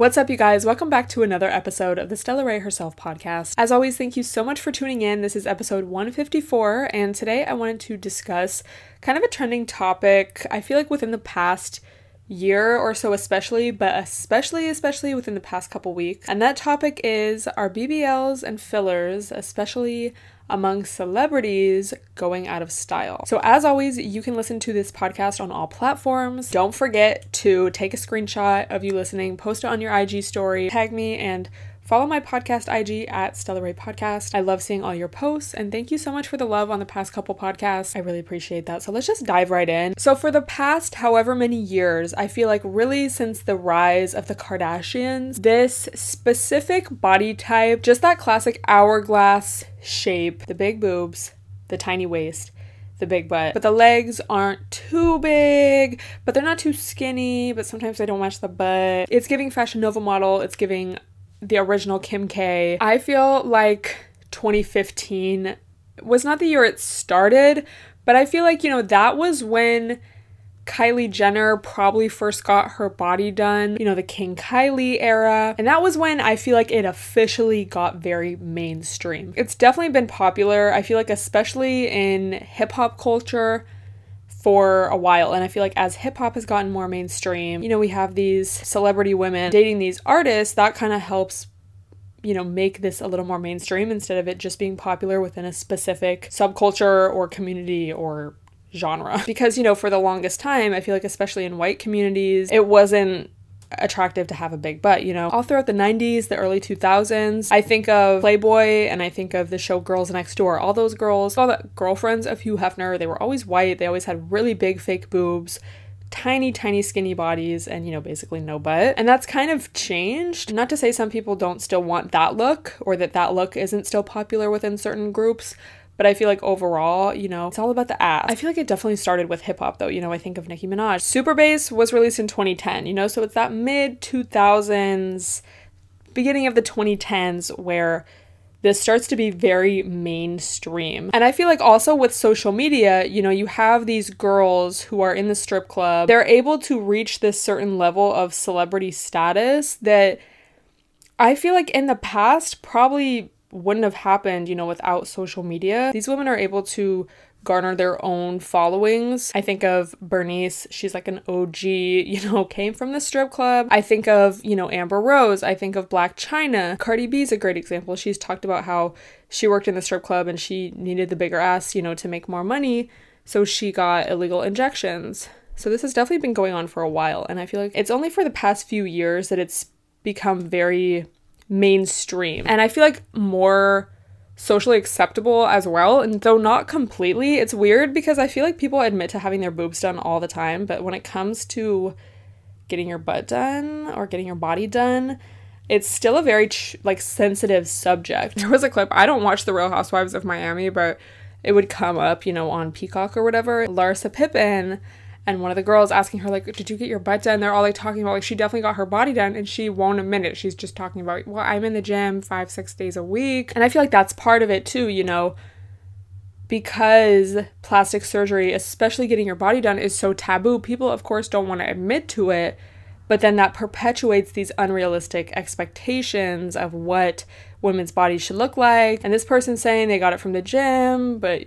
What's up, you guys? Welcome back to another episode of the Stella Rae Herself podcast. As always, thank you so much for tuning in. This is episode 154, and today I wanted to discuss kind of a trending topic. I feel like within the past year or so, especially, but especially, especially within the past couple weeks. And that topic is are BBLs and fillers, especially among celebrities going out of style. So, as always, you can listen to this podcast on all platforms. Don't forget to take a screenshot of you listening, post it on your IG story, tag me, and Follow my podcast IG at Stella Rae Podcast. I love seeing all your posts and thank you so much for the love on the past couple podcasts. I really appreciate that. So let's just dive right in. So, for the past however many years, I feel like really since the rise of the Kardashians, this specific body type, just that classic hourglass shape, the big boobs, the tiny waist, the big butt. But the legs aren't too big, but they're not too skinny, but sometimes they don't match the butt. It's giving Fashion Nova model, it's giving the original Kim K. I feel like 2015 was not the year it started, but I feel like, you know, that was when Kylie Jenner probably first got her body done, you know, the King Kylie era. And that was when I feel like it officially got very mainstream. It's definitely been popular, I feel like, especially in hip hop culture for a while. And I feel like as hip hop has gotten more mainstream, you know, we have these celebrity women dating these artists, that kind of helps you know, make this a little more mainstream instead of it just being popular within a specific subculture or community or genre. Because, you know, for the longest time, I feel like, especially in white communities, it wasn't attractive to have a big butt, you know. All throughout the 90s, the early 2000s, I think of Playboy and I think of the show Girls Next Door. All those girls, all the girlfriends of Hugh Hefner, they were always white. They always had really big fake boobs tiny, tiny, skinny bodies and, you know, basically no butt. And that's kind of changed. Not to say some people don't still want that look or that that look isn't still popular within certain groups, but I feel like overall, you know, it's all about the ass. I feel like it definitely started with hip hop though. You know, I think of Nicki Minaj. Super Bass was released in 2010, you know, so it's that mid 2000s, beginning of the 2010s where this starts to be very mainstream. And I feel like also with social media, you know, you have these girls who are in the strip club, they're able to reach this certain level of celebrity status that I feel like in the past probably wouldn't have happened, you know, without social media. These women are able to garner their own followings. I think of Bernice, she's like an OG, you know, came from the strip club. I think of, you know, Amber Rose. I think of Blac Chyna. Cardi B is a great example. She's talked about how she worked in the strip club and she needed the bigger ass, you know, to make more money. So she got illegal injections. So this has definitely been going on for a while. And I feel like it's only for the past few years that it's become very mainstream. And I feel like more socially acceptable as well. And though not completely, it's weird because I feel like people admit to having their boobs done all the time, but when it comes to getting your butt done or getting your body done, it's still a very ch- like sensitive subject. There was a clip, I don't watch The Real Housewives of Miami, but it would come up, you know, on Peacock or whatever. Larsa Pippen and one of the girls asking her like did you get your butt done? They're all like talking about like she definitely got her body done and she won't admit it. She's just talking about well i'm in the gym five six days a week. And i feel like that's part of it too you know because plastic surgery especially getting your body done is so taboo. People of course don't want to admit to it but then that perpetuates these unrealistic expectations of what women's bodies should look like. And this person's saying they got it from the gym but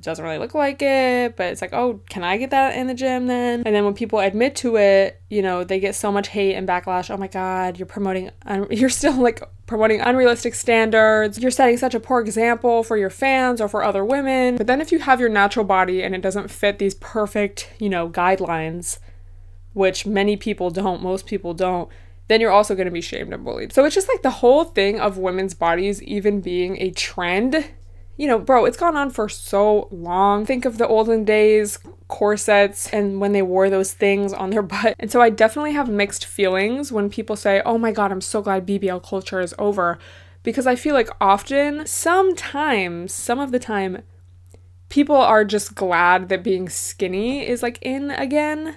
it doesn't really look like it, but it's like, oh, can I get that in the gym then? And then when people admit to it, you know, they get so much hate and backlash. Oh my God, you're promoting, un- you're still like promoting unrealistic standards. You're setting such a poor example for your fans or for other women. But then if you have your natural body and it doesn't fit these perfect, you know, guidelines, which many people don't, most people don't, then you're also going to be shamed and bullied. So it's just like the whole thing of women's bodies even being a trend you know, bro, it's gone on for so long. Think of the olden days corsets and when they wore those things on their butt. And so I definitely have mixed feelings when people say, oh my God, I'm so glad BBL culture is over. Because I feel like often, sometimes, some of the time, people are just glad that being skinny is like in again,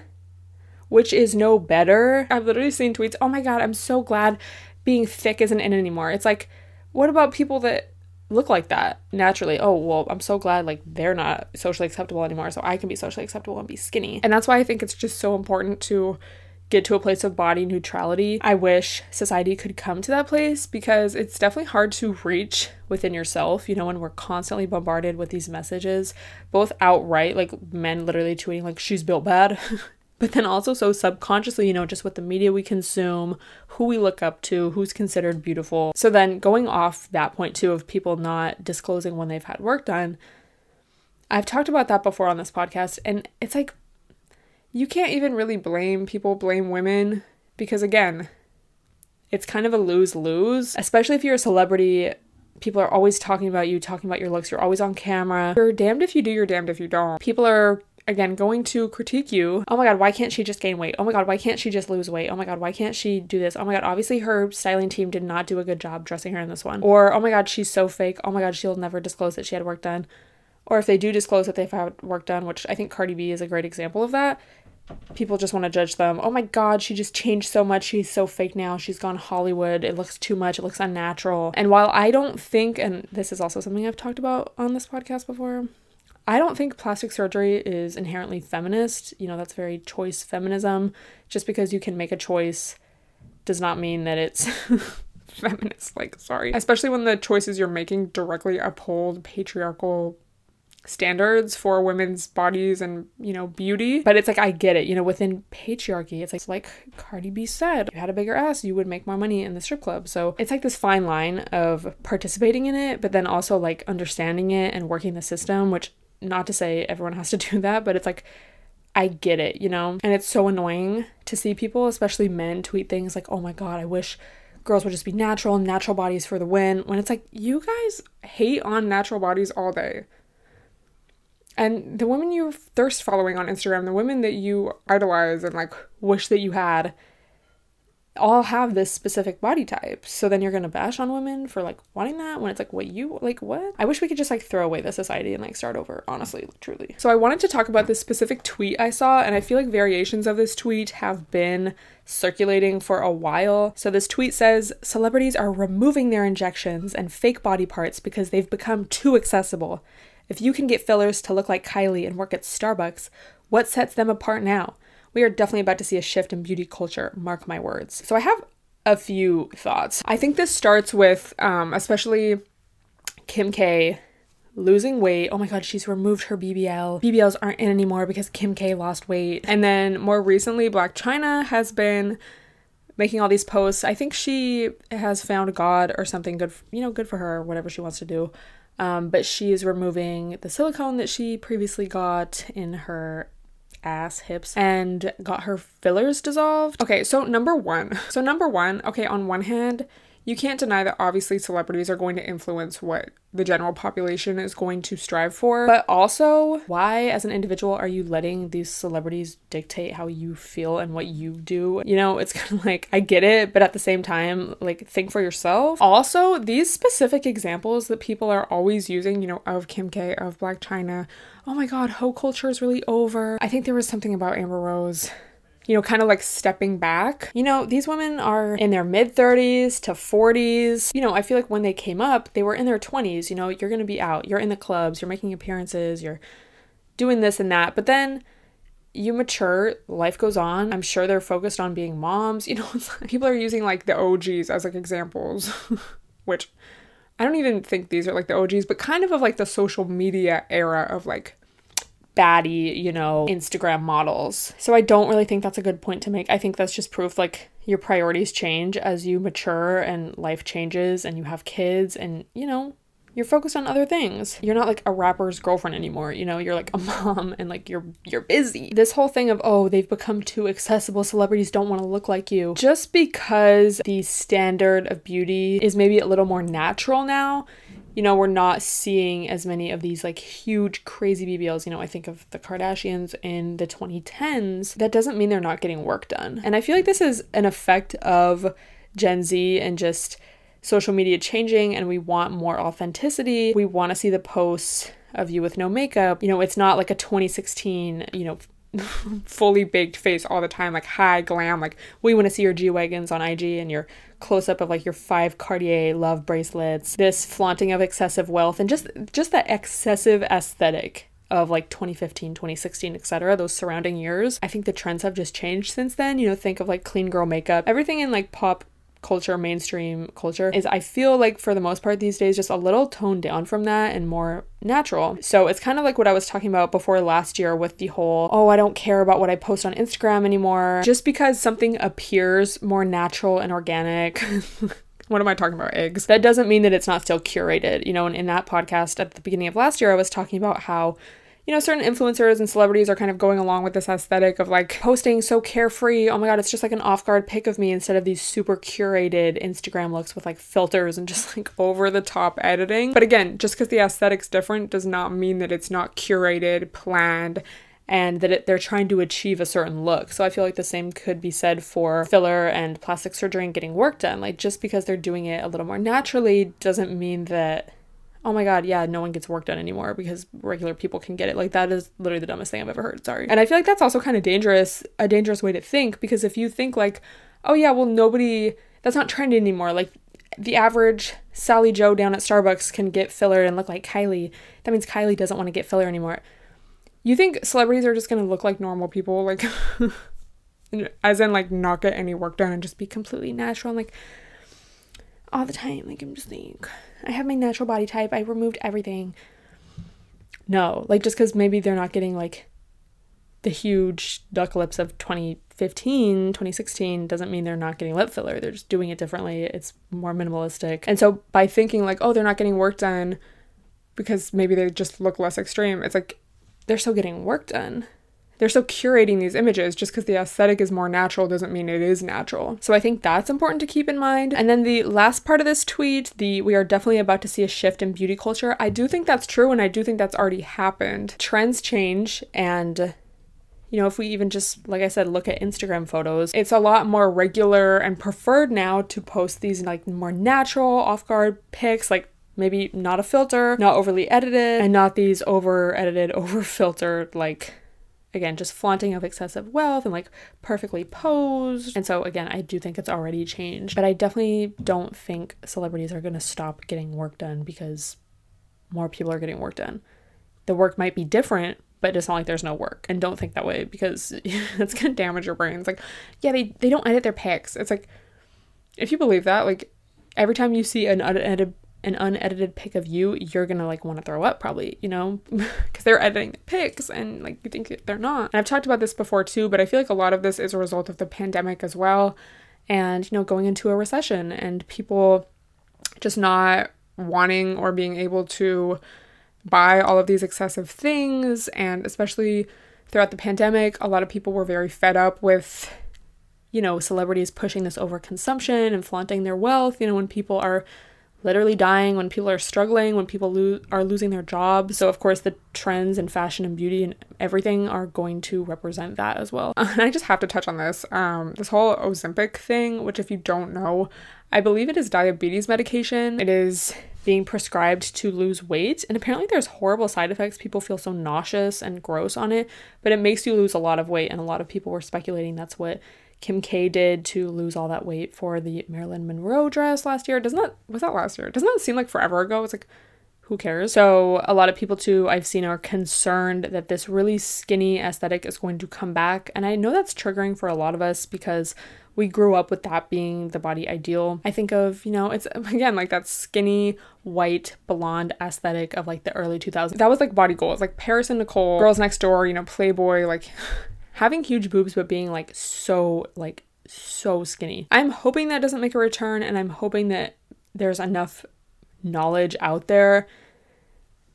which is no better. I've literally seen tweets, oh my God, I'm so glad being thick isn't in anymore. It's like, what about people that look like that naturally. Oh, well, I'm so glad like they're not socially acceptable anymore, so I can be socially acceptable and be skinny. And that's why I think it's just so important to get to a place of body neutrality. I wish society could come to that place because it's definitely hard to reach within yourself, you know, when we're constantly bombarded with these messages, both outright, like men literally tweeting, like, she's built bad. but then also so subconsciously, you know, just with the media we consume, who we look up to, who's considered beautiful. So then going off that point too of people not disclosing when they've had work done, I've talked about that before on this podcast, and it's like you can't even really blame people, blame women, because again, it's kind of a lose lose, especially if you're a celebrity. People are always talking about you, talking about your looks. You're always on camera. You're damned if you do, you're damned if you don't. People are, again, going to critique you. Oh my God, why can't she just gain weight? Oh my God, why can't she just lose weight? Oh my God, why can't she do this? Oh my God, obviously her styling team did not do a good job dressing her in this one. Or, oh my God, she's so fake. Oh my God, she'll never disclose that she had work done. Or if they do disclose that they've had work done, which I think Cardi B is a great example of that, people just want to judge them. Oh my god, she just changed so much. She's so fake now. She's gone Hollywood. It looks too much. It looks unnatural. And while I don't think, and this is also something I've talked about on this podcast before, I don't think plastic surgery is inherently feminist. You know, that's very choice feminism. Just because you can make a choice does not mean that it's feminist. Like, sorry. Especially when the choices you're making directly uphold patriarchal standards for women's bodies and you know beauty but it's like i get it you know within patriarchy it's like, it's like cardi b said you had a bigger ass you would make more money in the strip club so it's like this fine line of participating in it but then also like understanding it and working the system which not to say everyone has to do that but it's like I get it, you know? And it's so annoying to see people, especially men, tweet things like, oh my God, I wish girls would just be natural, natural bodies for the win. When it's like, you guys hate on natural bodies all day. And the women you thirst following on Instagram, the women that you idolize and like wish that you had, all have this specific body type. So then you're gonna bash on women for like wanting that when it's like what you like what? I wish we could just like throw away the society and like start over, honestly, truly. So I wanted to talk about this specific tweet I saw, and I feel like variations of this tweet have been circulating for a while. So this tweet says celebrities are removing their injections and fake body parts because they've become too accessible. If you can get fillers to look like Kylie and work at Starbucks, what sets them apart now? We are definitely about to see a shift in beauty culture, mark my words. So I have a few thoughts. I think this starts with, um, especially Kim K losing weight. Oh my god, she's removed her BBL. BBLs aren't in anymore because Kim K lost weight. And then more recently, Blac Chyna has been making all these posts. I think she has found God or something good, you know, good for her, whatever she wants to do. Um, but she is removing the silicone that she previously got in her ass hips and got her fillers dissolved. Okay, so number one. So, number one, okay, on one hand, you can't deny that obviously celebrities are going to influence what the general population is going to strive for. But also, why, as an individual, are you letting these celebrities dictate how you feel and what you do? You know, it's kind of like, I get it, but at the same time, like, think for yourself. Also, these specific examples that people are always using, you know, of Kim K, of Blac Chyna, oh my god, hoe culture is really over. I think there was something about Amber Rose you know, kind of like stepping back. You know, these women are in their mid 30s to 40s. You know, I feel like when they came up, they were in their 20s. You know, you're going to be out, you're in the clubs, you're making appearances, you're doing this and that. But then you mature, life goes on. I'm sure they're focused on being moms. You know, people are using like the OGs as like examples, which I don't even think these are like the OGs, but kind of of like the social media era of like baddie, you know, Instagram models. So I don't really think that's a good point to make. I think that's just proof like your priorities change as you mature and life changes and you have kids and, you know, you're focused on other things. You're not like a rapper's girlfriend anymore, you know, you're like a mom and like you're you're busy. This whole thing of oh, they've become too accessible, celebrities don't want to look like you. Just because the standard of beauty is maybe a little more natural now you know, we're not seeing as many of these like huge, crazy BBLs. You know, I think of the Kardashians in the 2010s. That doesn't mean they're not getting work done. And I feel like this is an effect of Gen Z and just social media changing, and we want more authenticity. We want to see the posts of you with no makeup. You know, it's not like a 2016, you know, fully baked face all the time, like high glam. Like we want to see your G wagons on IG and your close up of like your five Cartier love bracelets, this flaunting of excessive wealth, and just just that excessive aesthetic of like 2015, 2016, etc., those surrounding years. I think the trends have just changed since then. You know, think of like clean girl makeup, everything in like pop culture, mainstream culture, is I feel like for the most part these days just a little toned down from that and more natural. So it's kind of like what I was talking about before last year with the whole, oh, I don't care about what I post on Instagram anymore. Just because something appears more natural and organic. what am I talking about? Eggs. That doesn't mean that it's not still curated. You know, and in that podcast at the beginning of last year, I was talking about how you know, certain influencers and celebrities are kind of going along with this aesthetic of like posting so carefree. Oh my God, it's just like an off guard pic of me instead of these super curated Instagram looks with like filters and just like over the top editing. But again, just because the aesthetic's different does not mean that it's not curated, planned, and that it, they're trying to achieve a certain look. So I feel like the same could be said for filler and plastic surgery and getting work done. Like just because they're doing it a little more naturally doesn't mean that oh my god, yeah, no one gets work done anymore because regular people can get it. Like that is literally the dumbest thing I've ever heard. Sorry. And I feel like that's also kind of dangerous, a dangerous way to think because if you think like, oh yeah, well nobody that's not trendy anymore. Like the average Sally Joe down at Starbucks can get filler and look like Kylie. That means Kylie doesn't want to get filler anymore. You think celebrities are just going to look like normal people like as in like not get any work done and just be completely natural and like all the time. Like I'm just like I have my natural body type. I removed everything. No, like just because maybe they're not getting like the huge duck lips of 2015, 2016 doesn't mean they're not getting lip filler. They're just doing it differently. It's more minimalistic. And so by thinking like, oh, they're not getting work done because maybe they just look less extreme, it's like they're still getting work done they're still curating these images just because the aesthetic is more natural doesn't mean it is natural. So I think that's important to keep in mind. And then the last part of this tweet, the we are definitely about to see a shift in beauty culture. I do think that's true and I do think that's already happened. Trends change and you know, if we even just, like I said, look at Instagram photos, it's a lot more regular and preferred now to post these like more natural, off guard pics, like maybe not a filter, not overly edited, and not these over edited, over filtered, like again, just flaunting of excessive wealth and like perfectly posed. And so, again, I do think it's already changed, but I definitely don't think celebrities are going to stop getting work done because more people are getting work done. The work might be different, but it's not like there's no work. And don't think that way because it's going to damage your brain. It's like, yeah, they, they don't edit their pics. It's like, if you believe that, like, every time you see an unedited an unedited pic of you, you're gonna like want to throw up probably, you know, because they're editing the pics and like you think they're not. And I've talked about this before too, but I feel like a lot of this is a result of the pandemic as well, and you know, going into a recession and people just not wanting or being able to buy all of these excessive things, and especially throughout the pandemic, a lot of people were very fed up with you know celebrities pushing this overconsumption and flaunting their wealth you know when people are literally dying, when people are struggling, when people lo- are losing their jobs. So, of course, the trends in fashion and beauty and everything are going to represent that as well. And I just have to touch on this. Um, this whole Ozempic thing, which, if you don't know, I believe it is diabetes medication. It is being prescribed to lose weight, and apparently there's horrible side effects. People feel so nauseous and gross on it, but it makes you lose a lot of weight, and a lot of people were speculating that's what Kim K did to lose all that weight for the Marilyn Monroe dress last year. Doesn't that was that last year? Doesn't that seem like forever ago? It's like who cares? So a lot of people too I've seen are concerned that this really skinny aesthetic is going to come back. And I know that's triggering for a lot of us because we grew up with that being the body ideal. I think of, you know, it's again like that skinny white blonde aesthetic of like the early 2000s. That was like body goals, like Paris and Nicole, Girls Next Door, you know, Playboy, like having huge boobs but being like so like so skinny. I'm hoping that doesn't make a return and I'm hoping that there's enough knowledge out there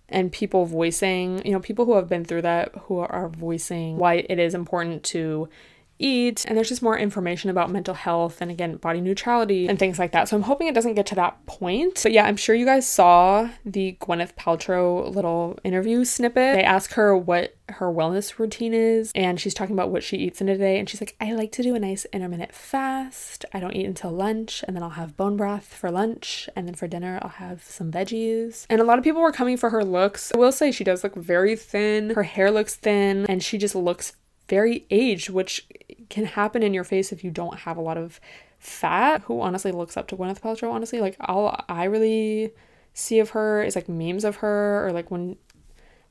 and people voicing, you know, people who have been through that who are voicing why it is important to eat. And there's just more information about mental health and again, body neutrality and things like that. So I'm hoping it doesn't get to that point. But yeah, I'm sure you guys saw the Gwyneth Paltrow little interview snippet. They ask her what her wellness routine is, and she's talking about what she eats in a day. And she's like, I like to do a nice intermittent fast. I don't eat until lunch, and then I'll have bone broth for lunch, and then for dinner, I'll have some veggies. And a lot of people were coming for her looks. I will say she does look very thin. Her hair looks thin, and she just looks very aged, which can happen in your face if you don't have a lot of fat. Who honestly looks up to Gwyneth Paltrow? Honestly, like all I really see of her is like memes of her or like when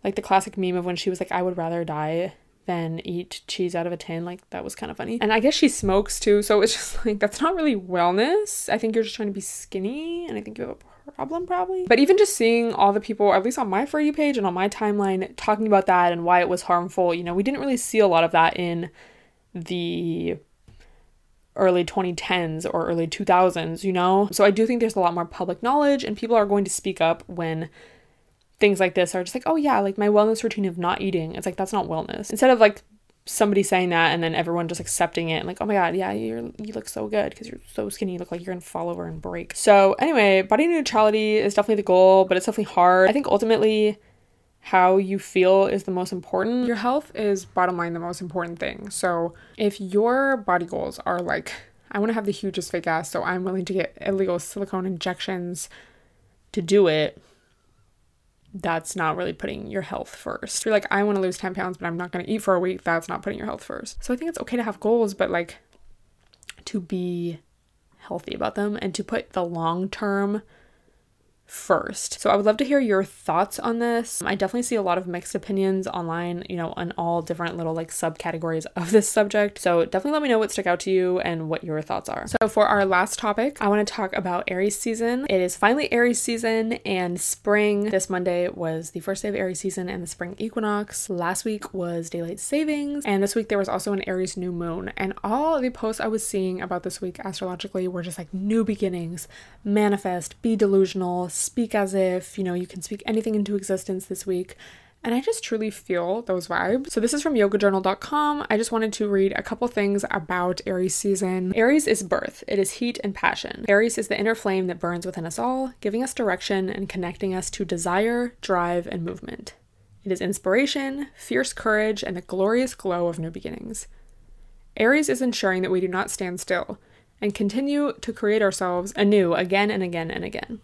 like the classic meme of when she was like, I would rather die than eat cheese out of a tin. Like that was kind of funny. And I guess she smokes too, so it's just like that's not really wellness. I think you're just trying to be skinny, and I think you have a problem probably. But even just seeing all the people, at least on my For You page and on my timeline, talking about that and why it was harmful, you know, we didn't really see a lot of that in the early 2010s or early 2000s, you know? So I do think there's a lot more public knowledge and people are going to speak up when things like this are just like, oh yeah, like my wellness routine of not eating. It's like that's not wellness. Instead of like somebody saying that and then everyone just accepting it and like, oh my god, yeah, you you look so good because you're so skinny. You look like you're gonna fall over and break. So anyway, body neutrality is definitely the goal, but it's definitely hard. I think ultimately how you feel is the most important. Your health is bottom line the most important thing. So if your body goals are like, I want to have the hugest fake ass, so I'm willing to get illegal silicone injections to do it that's not really putting your health first. If you're like, I want to lose 10 pounds, but I'm not going to eat for a week, that's not putting your health first. So I think it's okay to have goals, but like to be healthy about them and to put the long term first. So I would love to hear your thoughts on this. I definitely see a lot of mixed opinions online, you know, on all different little like subcategories of this subject. So definitely let me know what stuck out to you and what your thoughts are. So for our last topic, I want to talk about Aries season. It is finally Aries season and spring. This Monday was the first day of Aries season and the spring equinox. Last week was daylight savings, and this week there was also an Aries new moon. And all the posts I was seeing about this week astrologically were just like new beginnings, manifest, be delusional, speak as if, you know, you can speak anything into existence this week. And I just truly feel those vibes. So, this is from yogajournal.com. I just wanted to read a couple things about Aries season. Aries is birth, it is heat and passion. Aries is the inner flame that burns within us all, giving us direction and connecting us to desire, drive, and movement. It is inspiration, fierce courage, and the glorious glow of new beginnings. Aries is ensuring that we do not stand still and continue to create ourselves anew again and again and again.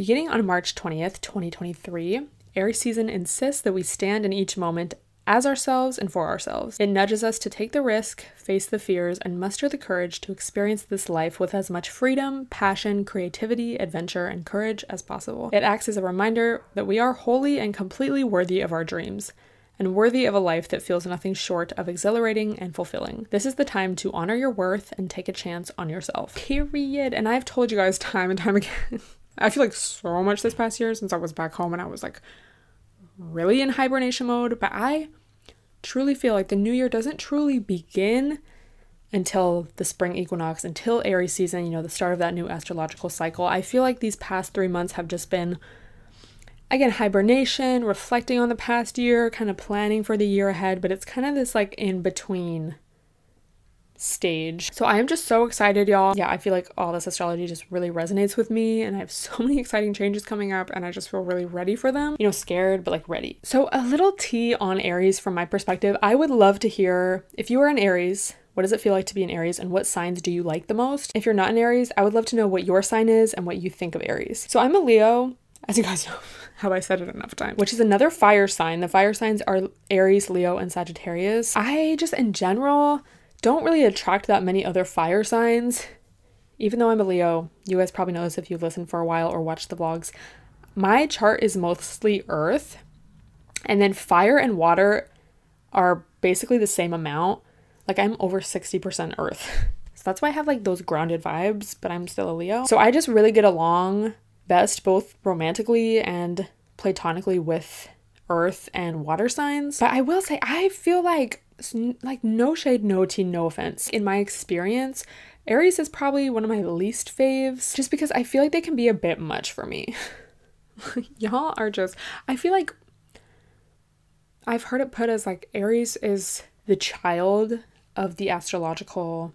Beginning on March 20th, 2023, Aries season insists that we stand in each moment as ourselves and for ourselves. It nudges us to take the risk, face the fears, and muster the courage to experience this life with as much freedom, passion, creativity, adventure, and courage as possible. It acts as a reminder that we are wholly and completely worthy of our dreams and worthy of a life that feels nothing short of exhilarating and fulfilling. This is the time to honor your worth and take a chance on yourself. Period. And I've told you guys time and time again. I feel like so much this past year since I was back home and I was like really in hibernation mode, but I truly feel like the new year doesn't truly begin until the spring equinox, until Aries season, you know, the start of that new astrological cycle. I feel like these past three months have just been, again, hibernation, reflecting on the past year, kind of planning for the year ahead, but it's kind of this like in between stage. So I am just so excited, y'all. Yeah, I feel like all this astrology just really resonates with me, and I have so many exciting changes coming up, and I just feel really ready for them. You know, scared, but like ready. So, a little tea on Aries from my perspective. I would love to hear if you are an Aries. What does it feel like to be an Aries and what signs do you like the most? If you're not an Aries, I would love to know what your sign is and what you think of Aries. So I'm a Leo, as you guys know, have I said it enough times, which is another fire sign. The fire signs are Aries, Leo, and Sagittarius. I just, in general, don't really attract that many other fire signs. Even though I'm a Leo, you guys probably know this if you've listened for a while or watched the vlogs. My chart is mostly earth, and then fire and water are basically the same amount. Like I'm over 60% earth. So that's why I have like those grounded vibes, but I'm still a Leo. So I just really get along best both romantically and platonically with earth and water signs. But I will say, I feel like like no shade, no tea, no offense. In my experience, Aries is probably one of my least faves just because I feel like they can be a bit much for me. Y'all are just, I feel like I've heard it put as like Aries is the child of the astrological,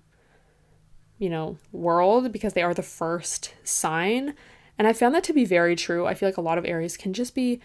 you know, world because they are the first sign. And I found that to be very true. I feel like a lot of Aries can just be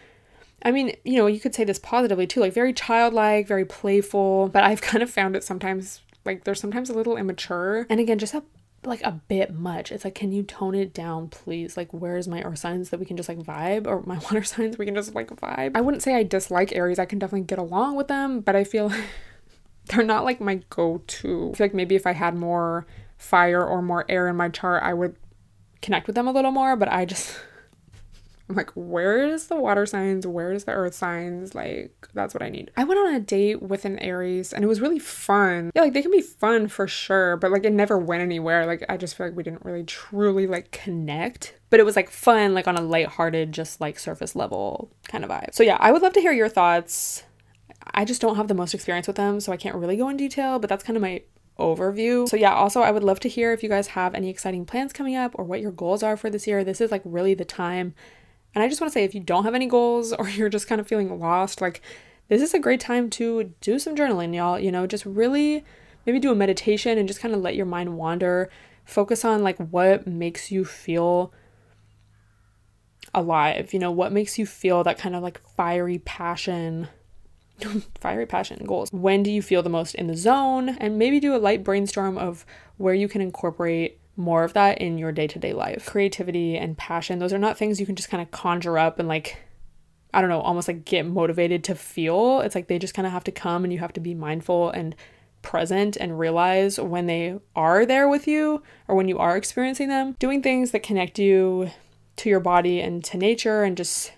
I mean, you know, you could say this positively too, like very childlike, very playful, but I've kind of found it sometimes like they're sometimes a little immature. And again, just a like a bit much. It's like, can you tone it down, please? Like, where's my earth signs that we can just like vibe, or my water signs we can just like vibe? I wouldn't say I dislike Aries. I can definitely get along with them, but I feel they're not like my go-to. I feel like maybe if I had more fire or more air in my chart, I would connect with them a little more. But I just I'm like, where is the water signs? Where is the earth signs? Like, that's what I need. I went on a date with an Aries and it was really fun. Yeah, like they can be fun for sure, but like it never went anywhere. Like, I just feel like we didn't really truly like connect. But it was like fun, like on a lighthearted, just like surface level kind of vibe. So, yeah, I would love to hear your thoughts. I just don't have the most experience with them, so I can't really go in detail, but that's kind of my overview. So, yeah, also, I would love to hear if you guys have any exciting plans coming up or what your goals are for this year. This is like really the time. And I just want to say if you don't have any goals or you're just kind of feeling lost, like this is a great time to do some journaling, y'all. You know, just really maybe do a meditation and just kind of let your mind wander. Focus on like what makes you feel alive, you know, what makes you feel that kind of like fiery passion fiery passion goals. When do you feel the most in the zone? And maybe do a light brainstorm of where you can incorporate more of that in your day to day life. Creativity and passion, those are not things you can just kind of conjure up and like, I don't know, almost like get motivated to feel. It's like they just kind of have to come and you have to be mindful and present and realize when they are there with you or when you are experiencing them. Doing things that connect you to your body and to nature and just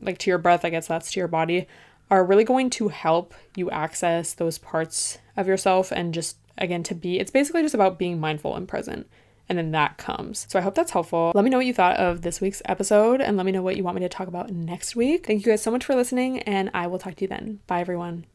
like to your breath, I guess that's to your body, are really going to help you access those parts of yourself and just again to be it's basically just about being mindful and present and then that comes. So I hope that's helpful. Let me know what you thought of this week's episode and let me know what you want me to talk about next week. Thank you guys so much for listening and I will talk to you then. Bye everyone.